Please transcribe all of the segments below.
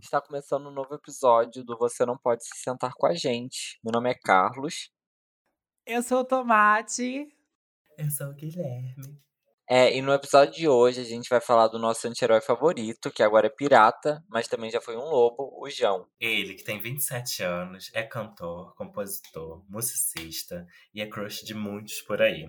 Está começando um novo episódio do Você Não Pode Se Sentar com a Gente. Meu nome é Carlos. Eu sou o Tomate. Eu sou o Guilherme. É, e no episódio de hoje a gente vai falar do nosso anti-herói favorito, que agora é pirata, mas também já foi um lobo, o João. Ele, que tem 27 anos, é cantor, compositor, musicista e é crush de muitos por aí.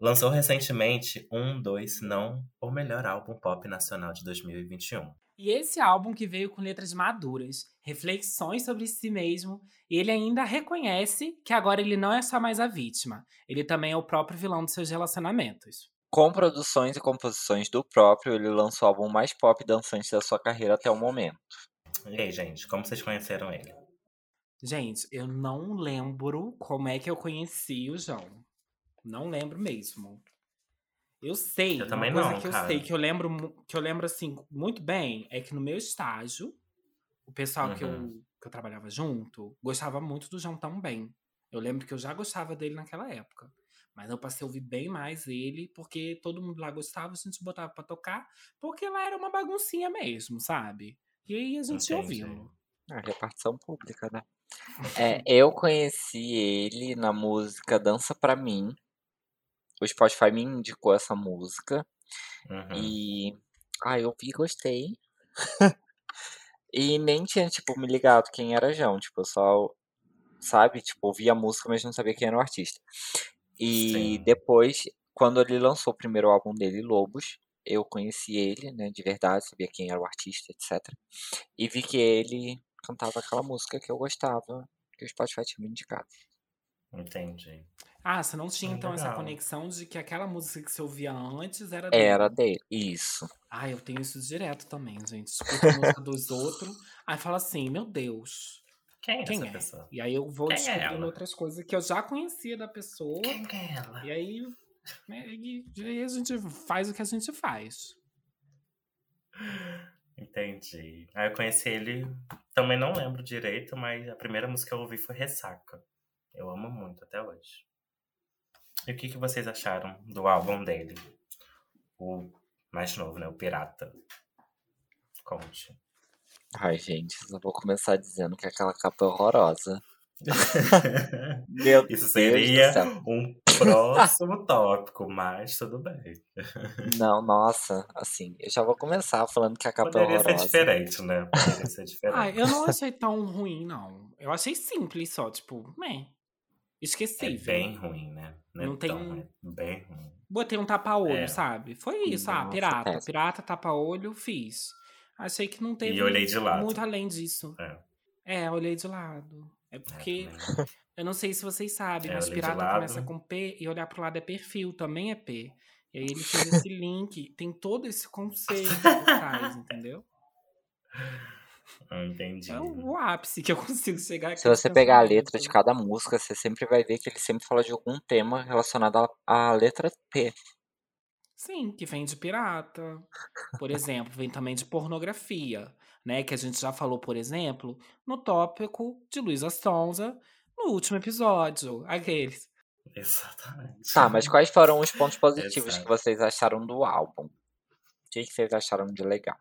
Lançou recentemente um, dois, se não o melhor álbum pop nacional de 2021. E esse álbum que veio com letras maduras, reflexões sobre si mesmo, ele ainda reconhece que agora ele não é só mais a vítima, ele também é o próprio vilão dos seus relacionamentos. Com produções e composições do próprio, ele lançou o álbum mais pop dançante da sua carreira até o momento. E aí, gente, como vocês conheceram ele? Gente, eu não lembro como é que eu conheci o João. Não lembro mesmo. Eu sei, Eu também uma coisa não, que eu cara. sei, que eu lembro, que eu lembro assim, muito bem, é que no meu estágio, o pessoal que, eu, Uhum. que eu trabalhava junto gostava muito do João também. Eu lembro que eu já gostava dele naquela época. Mas eu passei a ouvir bem mais ele, porque todo mundo lá gostava, a gente botava pra tocar, porque lá era uma baguncinha mesmo, sabe? E aí a gente ia Entendi. ouvindo. A repartição pública, né? É, eu conheci ele na música Dança Pra Mim. O Spotify me indicou essa música. Uhum. E. Ah, eu vi e gostei. e nem tinha, tipo, me ligado quem era João. Tipo, eu só. Sabe? Tipo, ouvi a música, mas não sabia quem era o artista. E Sim. depois, quando ele lançou o primeiro álbum dele, Lobos, eu conheci ele, né? De verdade, sabia quem era o artista, etc. E vi que ele cantava aquela música que eu gostava, que o Spotify tinha me indicado. Entendi. Ah, você não tinha então essa legal. conexão de que aquela música que você ouvia antes era dele. Era dele. Isso. Ah, eu tenho isso direto também, gente. Escuto a música dos outros, aí fala assim, meu Deus, Quem é quem essa é? pessoa? E aí eu vou Quem é descobrindo ela? outras coisas que eu já conhecia da pessoa. Quem que é ela? E aí, né, e e aí a gente faz o que a gente faz. Entendi. Aí eu conheci ele, também não lembro direito, mas a primeira música que eu ouvi foi Ressaca. Eu amo muito até hoje. E o que, que vocês acharam do álbum dele? O mais novo, né? O Pirata. Conte. Ai, gente, eu vou começar dizendo que aquela capa é horrorosa. Meu Isso Deus do seria um próximo tópico, mas tudo bem. Não, nossa, assim, eu já vou começar falando que a capa é Poderia ser horrorosa. diferente, né? Poderia ser diferente. Ah, eu não achei tão ruim, não. Eu achei simples só, tipo, meh. É bem ruim, né? é Não tem tão um- ruim, é bem ruim. Botei um tapa-olho, É. sabe? Foi isso, ah, Nossa, pirata. péssimo. Pirata, tapa-olho, fiz. Achei que não teve E olhei de lado. muito além disso. É. É, olhei de lado. É porque, também. eu não sei se vocês sabem, É, mas pirata começa com P e olhar pro lado é perfil, também é P. E aí ele fez esse link, tem todo esse conceito por trás, entendeu? Ah, Entendi. É o, ápice que eu consigo chegar aqui. Se você pegar a letra de cada música, você sempre vai ver que ele sempre fala de algum tema relacionado à- letra P. Sim, que vem de pirata. Por exemplo, vem também de pornografia, né? Que a gente já falou, por exemplo, no tópico de Luísa Sonza no último episódio. Aqueles. Exatamente. Tá, mas quais foram os pontos positivos que vocês acharam do álbum? O que, que vocês acharam de legal?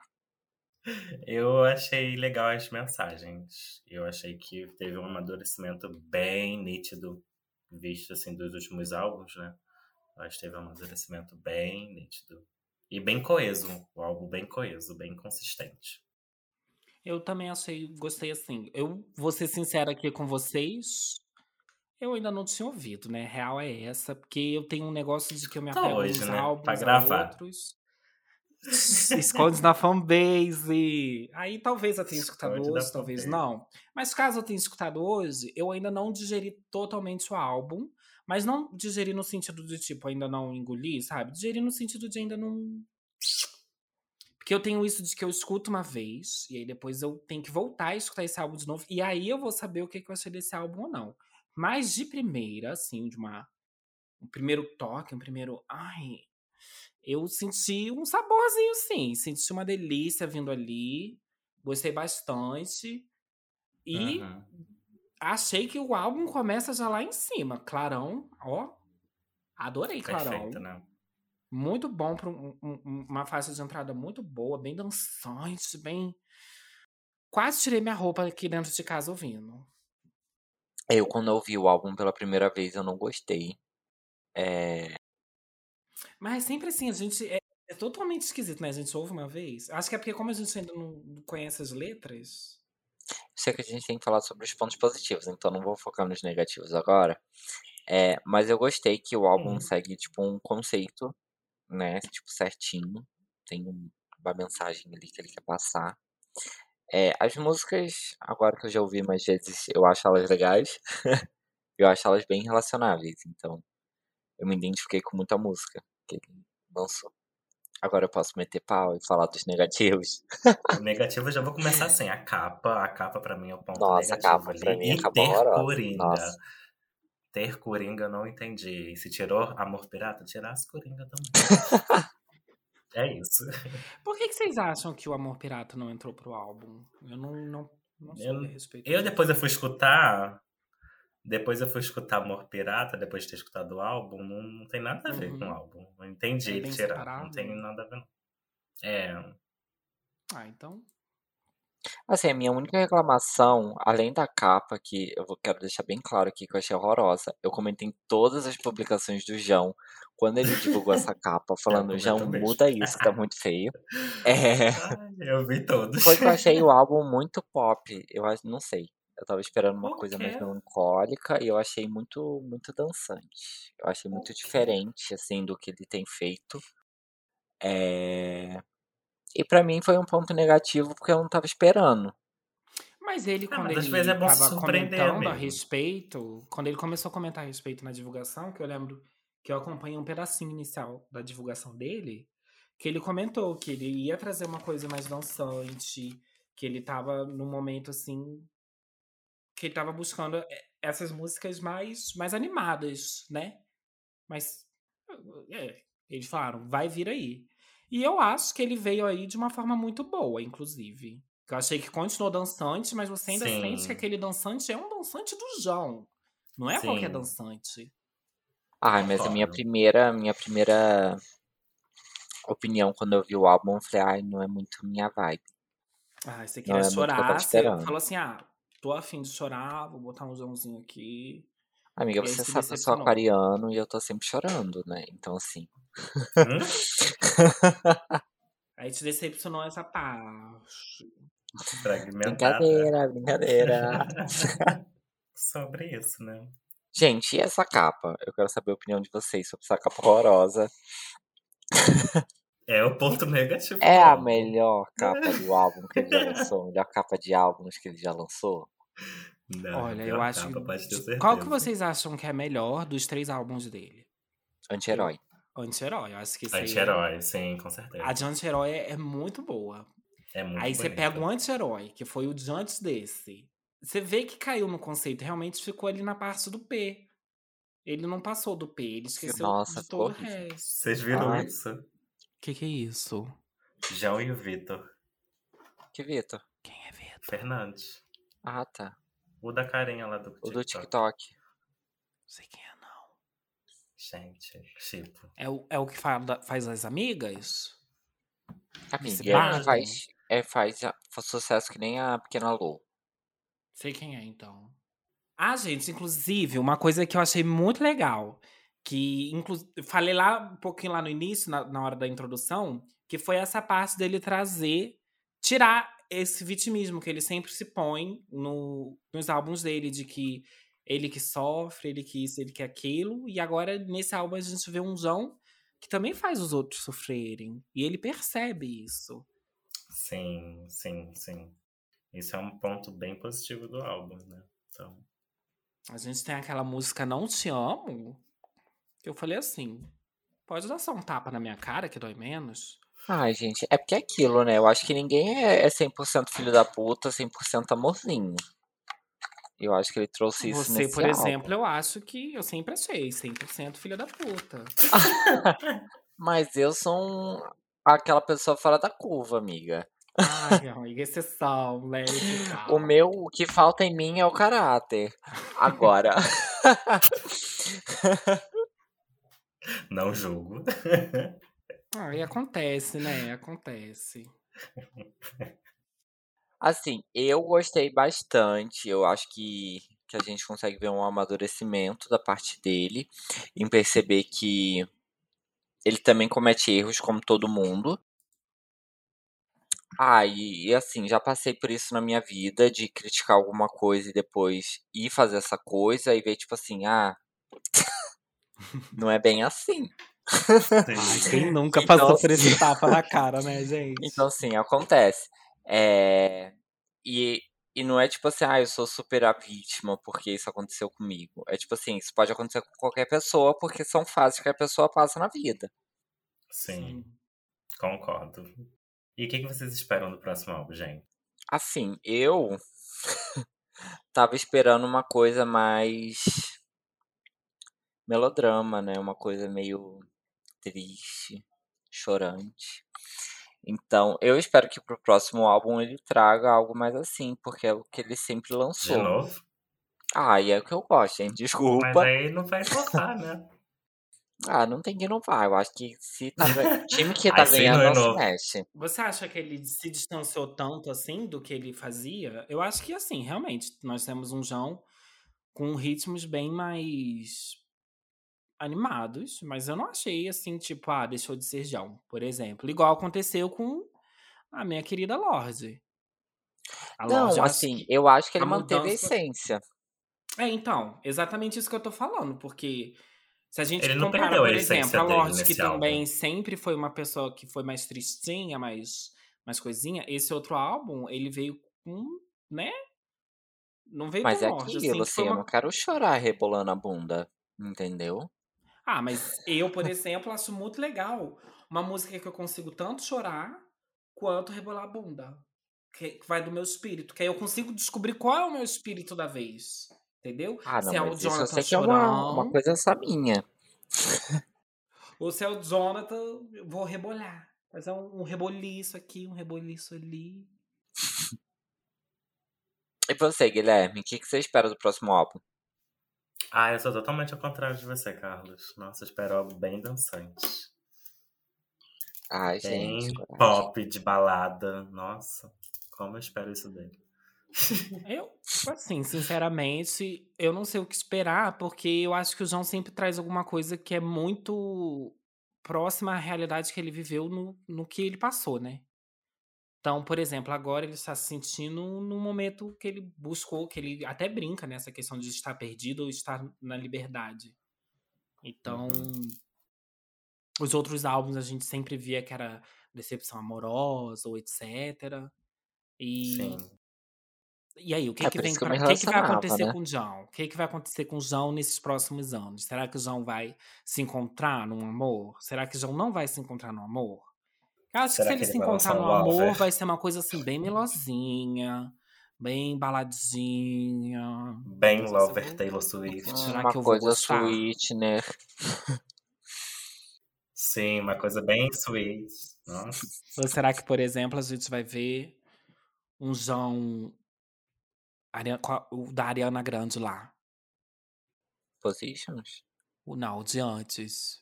Eu achei legal as mensagens. Eu achei que teve um amadurecimento bem nítido, visto assim dos últimos álbuns, né? Eu acho que teve um amadurecimento bem nítido. E bem coeso. O álbum bem coeso, bem consistente. Eu também achei, gostei assim. Eu vou ser sincera aqui com vocês. Eu ainda não tinha ouvido, né? Real é essa, porque eu tenho um negócio de que eu me Só apego hoje, uns né? álbuns Pra gravar. outros. Esconde na fanbase. Aí talvez eu tenha escutado hoje, talvez não. Mas caso eu tenha escutado hoje, eu ainda não digeri totalmente o álbum. Mas não digeri no sentido de, tipo, ainda não engoli, sabe? Digeri no sentido de ainda não. Porque eu tenho isso de que eu escuto uma vez, e aí depois eu tenho que voltar a escutar esse álbum de novo, e aí eu vou saber o que, que eu achei desse álbum ou não. Mas de primeira, assim, de uma. Um primeiro toque, um primeiro. Ai. Eu senti um saborzinho, sim. Senti uma delícia vindo ali. Gostei bastante. E Uhum. achei que o álbum começa já lá em cima. Clarão, ó. Adorei Clarão. Perfeito, né? Muito bom para uma faixa de entrada muito boa, bem dançante, bem quase tirei minha roupa aqui dentro de casa ouvindo. Eu, quando eu ouvi o álbum pela primeira vez, eu não gostei. É... Mas é sempre assim, a gente. É, é, totalmente esquisito, né? A gente ouve uma vez. Acho que é porque, como a gente ainda não conhece as letras. Sei que a gente tem que falar sobre os pontos positivos, então não vou focar nos negativos agora. É, mas eu gostei que o álbum hum. segue, tipo, um conceito, né? Tipo, certinho. Tem uma mensagem ali que ele quer passar. É, as músicas, agora que eu já ouvi mais vezes, eu acho elas legais. eu acho elas bem relacionáveis, então eu me identifiquei com muita música que ele lançou. Agora eu posso meter pau e falar dos negativos. O negativo eu já vou começar assim. A capa, a capa pra mim é o ponto Nossa, negativo. a capa pra mim é ter horrorosa. Coringa. Nossa. Ter Coringa eu não entendi. Se tirou Amor Pirata, tirasse Coringa também. É isso. Por que, que vocês acham que o Amor Pirata não entrou pro álbum? Eu não, não, não sei eu, a respeito. Eu depois eu fui escutar. Depois eu fui escutar Amor Pirata, depois de ter escutado o álbum, não, não tem nada a ver uhum. com o uhum. álbum. Eu entendi é ele tirar. Separado. Não tem nada a ver. Não. É. Ah, então. Assim, a minha única reclamação, além da capa, que eu quero deixar bem claro aqui que eu achei horrorosa, eu comentei em todas as publicações do João, quando ele divulgou essa capa, falando, João, muda isso, tá muito feio. É... eu vi todos. Foi que eu achei o álbum muito pop, eu acho, não sei. Eu tava esperando uma coisa mais melancólica e eu achei muito, muito dançante. Eu achei muito diferente, assim, do que ele tem feito. É... E para mim foi um ponto negativo porque eu não tava esperando. Mas ele, ah, quando mas ele é tava comentando mesmo. a respeito, quando ele começou a comentar a respeito na divulgação, que eu lembro que eu acompanhei um pedacinho inicial da divulgação dele, que ele comentou que ele ia trazer uma coisa mais dançante, que ele tava num momento assim que ele tava buscando eh, essas músicas mais mais animadas, né? Mas é, eles falaram, vai vir aí. E eu acho que ele veio aí de uma forma muito boa, inclusive. Eu achei que continuou dançante, mas você ainda Sim. sente que aquele dançante é um dançante do João. Não é Sim. qualquer dançante. Ai, mas a minha primeira, minha primeira opinião quando eu vi o álbum, eu falei, ai, não é muito minha vibe. Ah, você queria não chorar, é você falou assim, ah, tô afim de chorar, vou botar um Joãozinho aqui. Amiga, você sabe que eu sou aquariano e eu tô sempre chorando, né? Então, assim. Hum? Aí te decepcionou essa parte. Brincadeira, brincadeira. sobre isso, né? Gente, e essa capa? Eu quero saber a opinião de vocês sobre essa capa horrorosa. É o ponto negativo. É a melhor capa do álbum que ele já lançou, a melhor capa de álbuns que ele já lançou. Não, Olha, eu acho. que. Qual que vocês acham que é melhor dos três álbuns dele? Anti-herói. Anti-herói, eu acho que Anti-herói, sim, com certeza. A de anti-herói é, é, muito boa. É muito Aí você pega o anti-herói, que foi o de antes desse. Você vê que caiu no conceito, realmente ficou ali na parte do P. Ele não passou do P, ele esqueceu Nossa, de todo o resto. Vocês viram Ai. isso? O que, que é isso? João e o Vitor. Que Vitor? Quem é Vitor? Fernandes. Ah, tá. O da carinha lá do TikTok. O do TikTok. Sei quem é, não. Gente, tipo. É o, é o que faz, faz as amigas? Amiga, é, faz, é, faz, faz sucesso que nem a Pequena Lou. Sei quem é, então. Ah, gente, inclusive, uma coisa que eu achei muito legal, que inclu... falei lá um pouquinho lá no início, na, na hora da introdução, que foi essa parte dele trazer, tirar esse vitimismo que ele sempre se põe no, nos álbuns dele, de que ele que sofre, ele que isso, ele que aquilo, e agora nesse álbum a gente vê um João que também faz os outros sofrerem, e ele percebe isso. Sim, sim, sim. Isso é um ponto bem positivo do álbum, né? Então... A gente tem aquela música Não Te Amo, que eu falei assim, pode dar só um tapa na minha cara que dói menos. Ai, gente, é porque é aquilo, né? Eu acho que ninguém é 100% filho da puta, 100% amorzinho. Eu acho que ele trouxe isso Você, por álbum. exemplo, eu acho que eu sempre achei 100% filho da puta. Mas eu sou um... aquela pessoa fora da curva, amiga. Ai, amiga, exceção, leve. O meu, o que falta em mim é o caráter. Agora. Não julgo. Ah, e acontece, né? Acontece. Assim, eu gostei bastante. Eu acho que, que a gente consegue ver um amadurecimento da parte dele em perceber que ele também comete erros como todo mundo. Ah, e, e assim, já passei por isso na minha vida, de criticar alguma coisa e depois ir fazer essa coisa e ver, tipo assim, ah, não é bem assim. Ai, quem nunca Então, passou por esse tapa na cara, né, gente? Então, assim, acontece. É, E, e não é tipo assim, ah, eu sou super a vítima porque isso aconteceu comigo. É tipo assim, isso pode acontecer com qualquer pessoa porque são fases que a pessoa passa na vida. Sim, concordo. E o que, que vocês esperam do próximo álbum, gente? Assim, eu tava esperando uma coisa mais melodrama, né? Uma coisa meio triste, chorante. Então, eu espero que pro próximo álbum ele traga algo mais assim, porque é o que ele sempre De lançou. novo? Ah, e é o que eu gosto, hein? Mas Desculpa. aí não vai voltar, né? Ah, não tem que inovar. Eu acho que se tá gan- time que tá ganhando não não se mexe. Você acha que ele se distanciou tanto assim do que ele fazia? Eu acho que assim, realmente, nós temos um João com ritmos bem mais animados, mas eu não achei assim, tipo, ah, deixou de ser João, por exemplo. Igual aconteceu com a minha querida Lorde. A Não, Lorde, eu acho assim, que- eu acho que ele a manteve a mudança- essência. É, então, exatamente isso que eu tô falando, porque se a gente Ele não compara, a por essência exemplo, a Lorde, que nesse álbum. também sempre foi uma pessoa que foi mais tristinha, mais, mais coisinha, esse outro álbum, ele veio com, né? Não veio Mas com é Lorde, aquilo, assim, assim, foi eu uma... não quero chorar rebolando a bunda. Entendeu? Ah, mas eu, por exemplo, acho muito legal uma música que eu consigo tanto chorar quanto rebolar a bunda. Que vai do meu espírito, que aí eu consigo descobrir qual é o meu espírito da vez. Entendeu? Ah, não, se é o mas isso eu Jonathan que é uma, uma chorão, coisa essa minha. Ou se é o Jonathan, eu vou rebolar. Fazer um, um reboliço aqui, um reboliço ali. E você, Guilherme, o que, que você espera do próximo álbum? Ah, eu sou totalmente ao contrário de você, Carlos. Nossa, eu espero algo bem dançante. Ai, Bem gente. coragem. pop, de balada. Nossa, como eu espero isso dele. Eu, assim, sinceramente, eu não sei o que esperar, porque eu acho que o João sempre traz alguma coisa que é muito próxima à realidade que ele viveu no, no que ele passou, né? Então, por exemplo, agora ele está se sentindo no momento que ele buscou, que ele até brinca nessa questão de estar perdido ou estar na liberdade. Então, os outros álbuns a gente sempre via que era decepção amorosa ou etc. E Sim. e aí, o que, É que vem que pra, o que, que vai acontecer né? com o João? O que, que vai acontecer com o João nesses próximos anos? Será que o João vai se encontrar num amor? Será que o João não vai se encontrar no amor? Eu acho Será que se que ele se ele encontrar no amor, lover? vai ser uma coisa assim, bem melosinha, bem baladinha. Bem Lover vou- Taylor Swift. Será uma que eu vou coisa gostar? sweet, né? Sim, uma coisa bem sweet. Nossa. Ou será que, por exemplo, a gente vai ver um João o da Ariana Grande lá? Positions. O não, o de antes.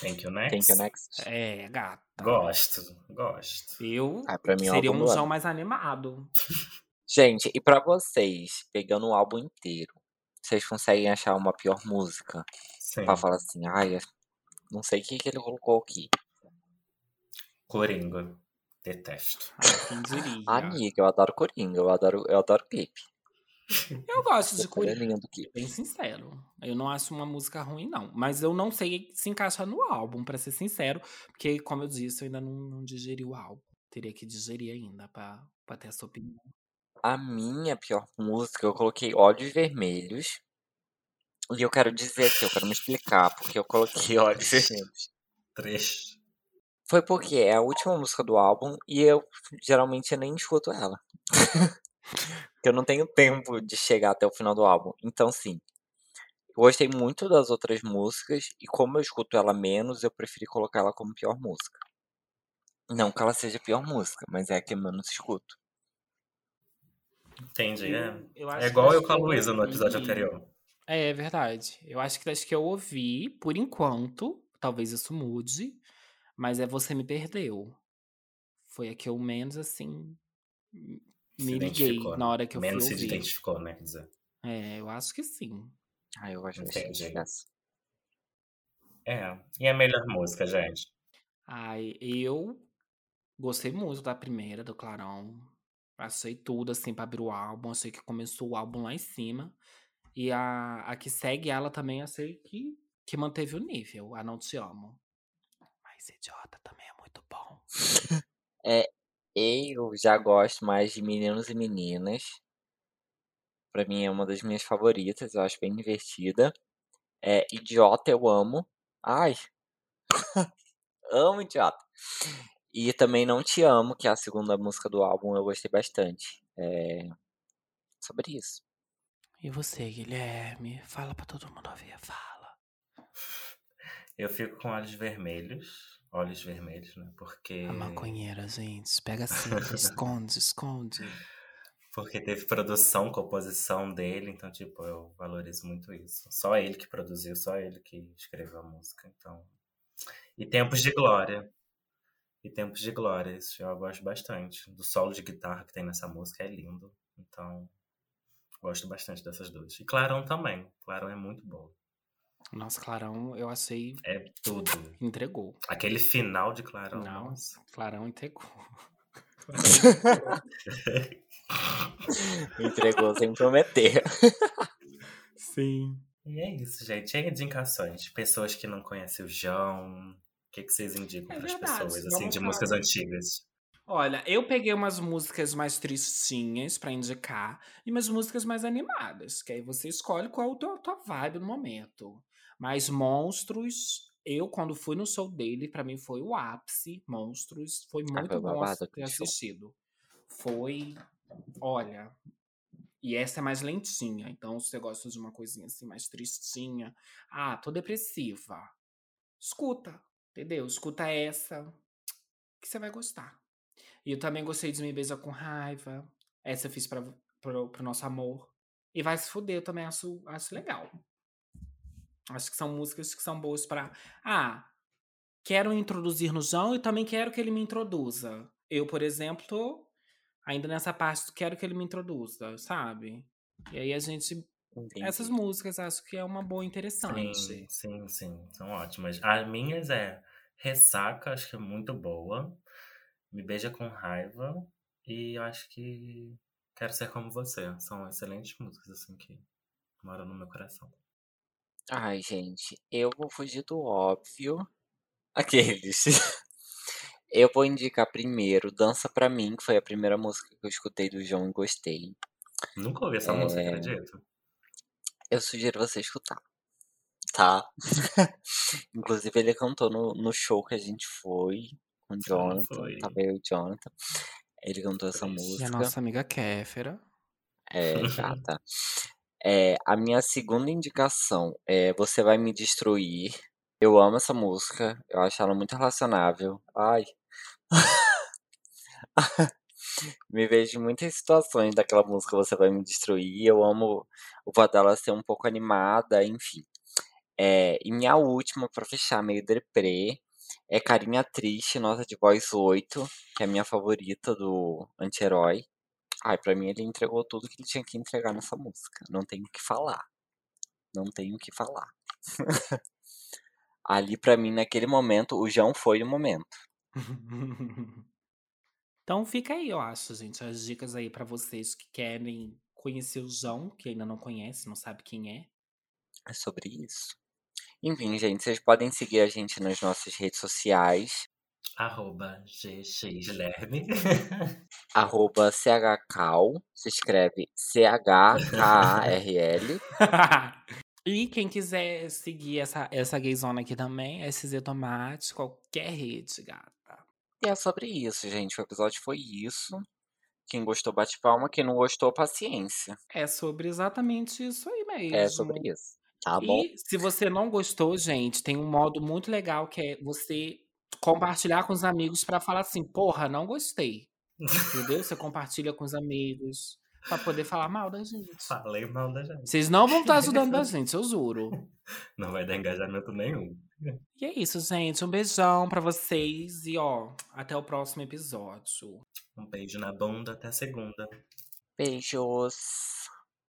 Thank you, Thank next. you, next. É, gata. Gosto, gosto. Eu Ah, pra mim seria um João mais animado. Gente, e pra vocês, pegando o álbum inteiro, vocês conseguem achar uma pior música? Sim. Pra falar assim, ai, não sei o que, que ele colocou aqui. Coringa. Detesto. Quem diria? Amiga, eu adoro Coringa, eu adoro, eu adoro clipe. Eu gosto de lindo clipe. bem sincero. Eu não acho uma música ruim, não. Mas eu não sei se encaixa no álbum, pra ser sincero. Porque, como eu disse, eu ainda não, não digeri o álbum. Teria que digerir ainda pra, pra ter essa opinião. A minha pior música, eu coloquei Olhos Vermelhos. E eu quero dizer aqui, eu quero me explicar porque eu coloquei Olhos Vermelhos. Trecho. Foi porque é a última música do álbum e eu geralmente nem escuto ela. Porque eu não tenho tempo de chegar até o final do álbum. Então, sim. Eu gostei muito das outras músicas e como eu escuto ela menos, eu preferi colocar ela como pior música. Não que ela seja a pior música, mas é a que eu menos escuto. Entendi, é. Eu acho É que igual eu com a Luísa no episódio anterior. É, é verdade. Eu acho que das que eu ouvi, por enquanto, talvez isso mude, mas é Você Me Perdeu. Foi a que eu menos, assim, me liguei na hora que eu fui Menos se ouvir. identificou, né? Quer dizer. É, eu acho que sim. Ah, eu gosto bastante Entendi. dessa. É. E a melhor música, gente? Ai, eu gostei muito da primeira, do Clarão. Achei tudo, assim, pra abrir o álbum. Achei que começou o álbum lá em cima. E a, a que segue ela também, achei que, que manteve o nível. A Não Te Amo. Mas Idiota também é muito bom. É, eu já gosto mais de Meninos e Meninas. Pra mim é uma das minhas favoritas, eu acho bem divertida. É, Idiota eu amo. Ai, amo Idiota. E também Não Te Amo, que é a segunda música do álbum, eu gostei bastante. É sobre isso. E você, Guilherme? Fala pra todo mundo ouvir, fala. Eu fico com olhos vermelhos. Olhos vermelhos, né? Porque. A maconheira, gente. Pega cinta, esconde, esconde. Porque teve produção, composição dele, então, tipo, eu valorizo muito isso. Só ele que produziu, só ele que escreveu a música, então. E Tempos de Glória. E Tempos de Glória, isso eu gosto bastante. Do solo de guitarra que tem nessa música é lindo. Então, gosto bastante dessas duas. E Clarão também. Clarão é muito bom. Nossa, Clarão, eu achei. É tudo. Entregou. Aquele final de Clarão. Não, nossa. Clarão entregou. Entregou sem prometer. Sim. E é isso, gente. Chega de indicações. Pessoas que não conhecem o João. O que, que vocês indicam É para as pessoas, assim, de músicas antigas? Olha, eu peguei umas músicas mais tristinhas pra indicar e umas músicas mais animadas, que aí você escolhe qual é a tua, tua vibe no momento. Mas Monstros, eu quando fui no show dele, pra mim foi o ápice. Monstros, foi muito foi bom babado ter assistido. Foi, olha, e essa é mais lentinha, então se você gosta de uma coisinha assim mais tristinha, ah, tô depressiva. Escuta, entendeu? Escuta essa que você vai gostar. E eu também gostei de Me Beija com Raiva. Essa eu fiz pra, pro, pro nosso amor. E Vai Se Fuder, eu também acho, acho legal. Acho que são músicas que são boas pra. Ah, quero introduzir no João e também quero que ele me introduza. Eu, por exemplo, tô ainda nessa parte do quero que ele me introduza, sabe? E aí a gente. Entendi. Essas músicas acho que é uma boa interessante. Sim, sim, sim. São ótimas. As minhas é Ressaca, acho que é muito boa. Me Beija com Raiva. E acho que Quero Ser Como Você. São excelentes músicas, assim, que moram no meu coração. Ai, gente, eu vou fugir do óbvio. Aqueles. Eu vou indicar primeiro Dança Pra Mim, que foi a primeira música que eu escutei do João e gostei. Nunca ouvi essa É. música, acredito. Eu sugiro você escutar. Tá? Inclusive, ele cantou no, no show que a gente foi com o Jonathan. foi. Tava eu e o Jonathan. Ele cantou essa Foi. E música. a nossa amiga Kéfera. É, gata. É, a minha segunda indicação é Você Vai Me Destruir. Eu amo essa música. Eu acho ela muito relacionável. Ai. Me vejo em muitas situações daquela música Você Vai Me Destruir. Eu amo o fato dela ser um pouco animada, enfim. É, e minha última, pra fechar, meio deprê, é Carinha Triste, nota de voz 8, que é a minha favorita do anti-herói. Ai, pra mim ele entregou tudo que ele tinha que entregar nessa música. Não tenho o que falar. Não tenho o que falar. Ali, pra mim, naquele momento, o João foi o momento. então fica aí, eu acho, gente, as dicas aí pra vocês que querem conhecer o João, que ainda não conhece, não sabe quem é. É sobre isso. Enfim, gente, vocês podem seguir a gente nas nossas redes sociais. Arroba GXLerme. Arroba CHCal. Se escreve C-H-K-A-R-L. e quem quiser seguir essa, essa gayzona aqui também, SZ Tomate, qualquer rede, gata. E é sobre isso, gente. O episódio foi isso. Quem gostou, bate palma. Quem não gostou, paciência. É sobre exatamente isso aí mesmo. É sobre isso. Tá bom? E se você não gostou, gente, tem um modo muito legal que é você compartilhar com os amigos pra falar assim, porra, não gostei. Entendeu? Você compartilha com os amigos pra poder falar mal da gente. Falei mal da gente. Vocês não vão estar ajudando a gente, eu juro. Não vai dar engajamento nenhum. E é isso, gente. Um beijão pra vocês e ó, até o próximo episódio. Um beijo na bunda, até segunda. Beijos.